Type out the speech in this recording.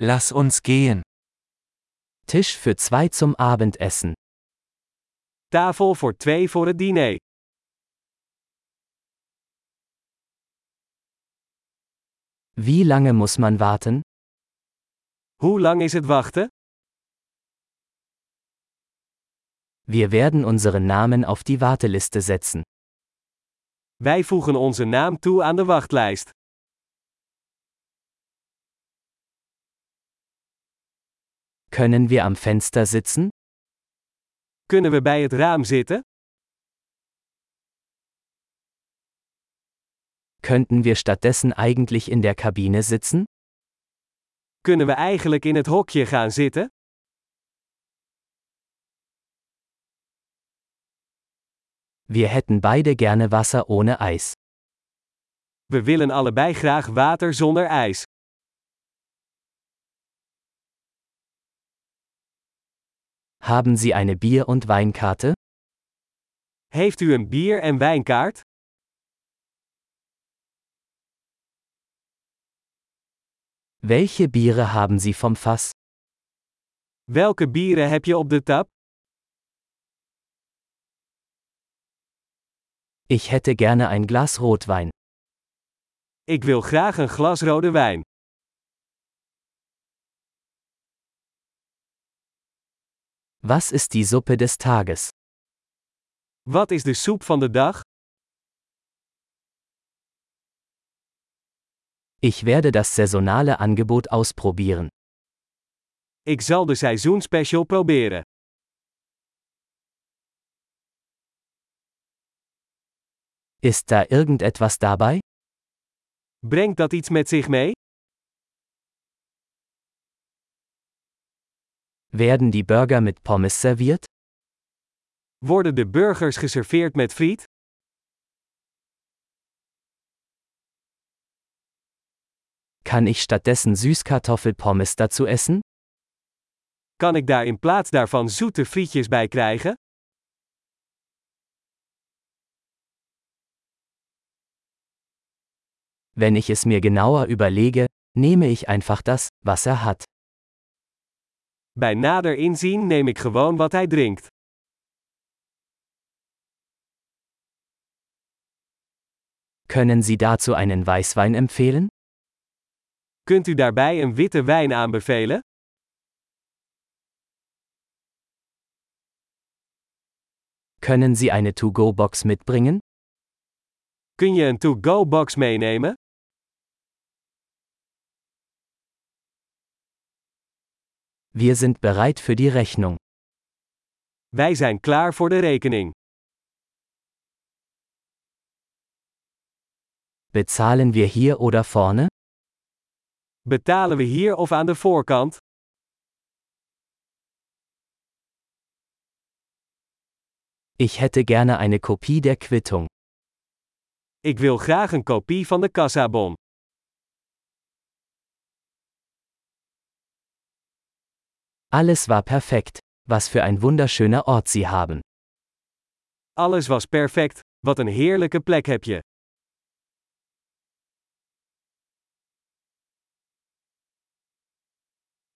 Lass uns gehen. Tisch für zwei zum Abendessen. Tafel voor twee voor het diner. Wie lange muss man warten? Hoe lang is het wachten? Wir werden unseren Namen auf die Warteliste setzen. Wij voegen onze naam toe aan de wachtlijst. Können wir am Fenster sitzen? Kunnen we bij het raam zitten? Könnten wir stattdessen eigentlich in der Kabine sitzen? Kunnen we eigenlijk in het hokje gaan zitten? Wir hätten beide gerne Wasser ohne Eis. We willen allebei graag water zonder ijs. Haben Sie eine Bier- und Weinkarte? Heeft u een bier- en wijnkaart? Welche Biere haben Sie vom Fass? Welke bieren heb je op de tap? Ich hätte gerne ein Glas Rotwein. Ik wil graag een glas rode wijn. Was ist die Suppe des Tages? Wat is de soep van de dag? Ich werde das saisonale Angebot ausprobieren. Ik zal de seizoenspecial proberen. Ist da irgendetwas dabei? Brengt dat iets met zich mee? Werden die Burger mit Pommes serviert? Worden de burgers geserveerd met friet? Kann ich stattdessen Süßkartoffelpommes dazu essen? Kan ik daar in plaats daarvan zoete frietjes bij krijgen? Wenn ich es mir genauer überlege, nehme ich einfach das, was er hat. Bij nader inzien neem ik gewoon wat hij drinkt. Können Sie dazu einen Weißwein empfehlen? Kunt u daarbij een witte wijn aanbevelen? Können Sie eine To-Go-Box mitbringen? Kun je een to-go-box meenemen? Wir sind bereit für die Rechnung. Wij zijn klaar voor de rekening. Bezahlen wir hier oder vorne? Betalen we hier of aan de voorkant? Ich hätte gerne eine Kopie der Quittung. Ik wil graag een kopie van de kassabon. Alles war perfekt. Was für ein wunderschöner Ort Sie haben. Alles was perfect, wat een heerlijke plek heb je.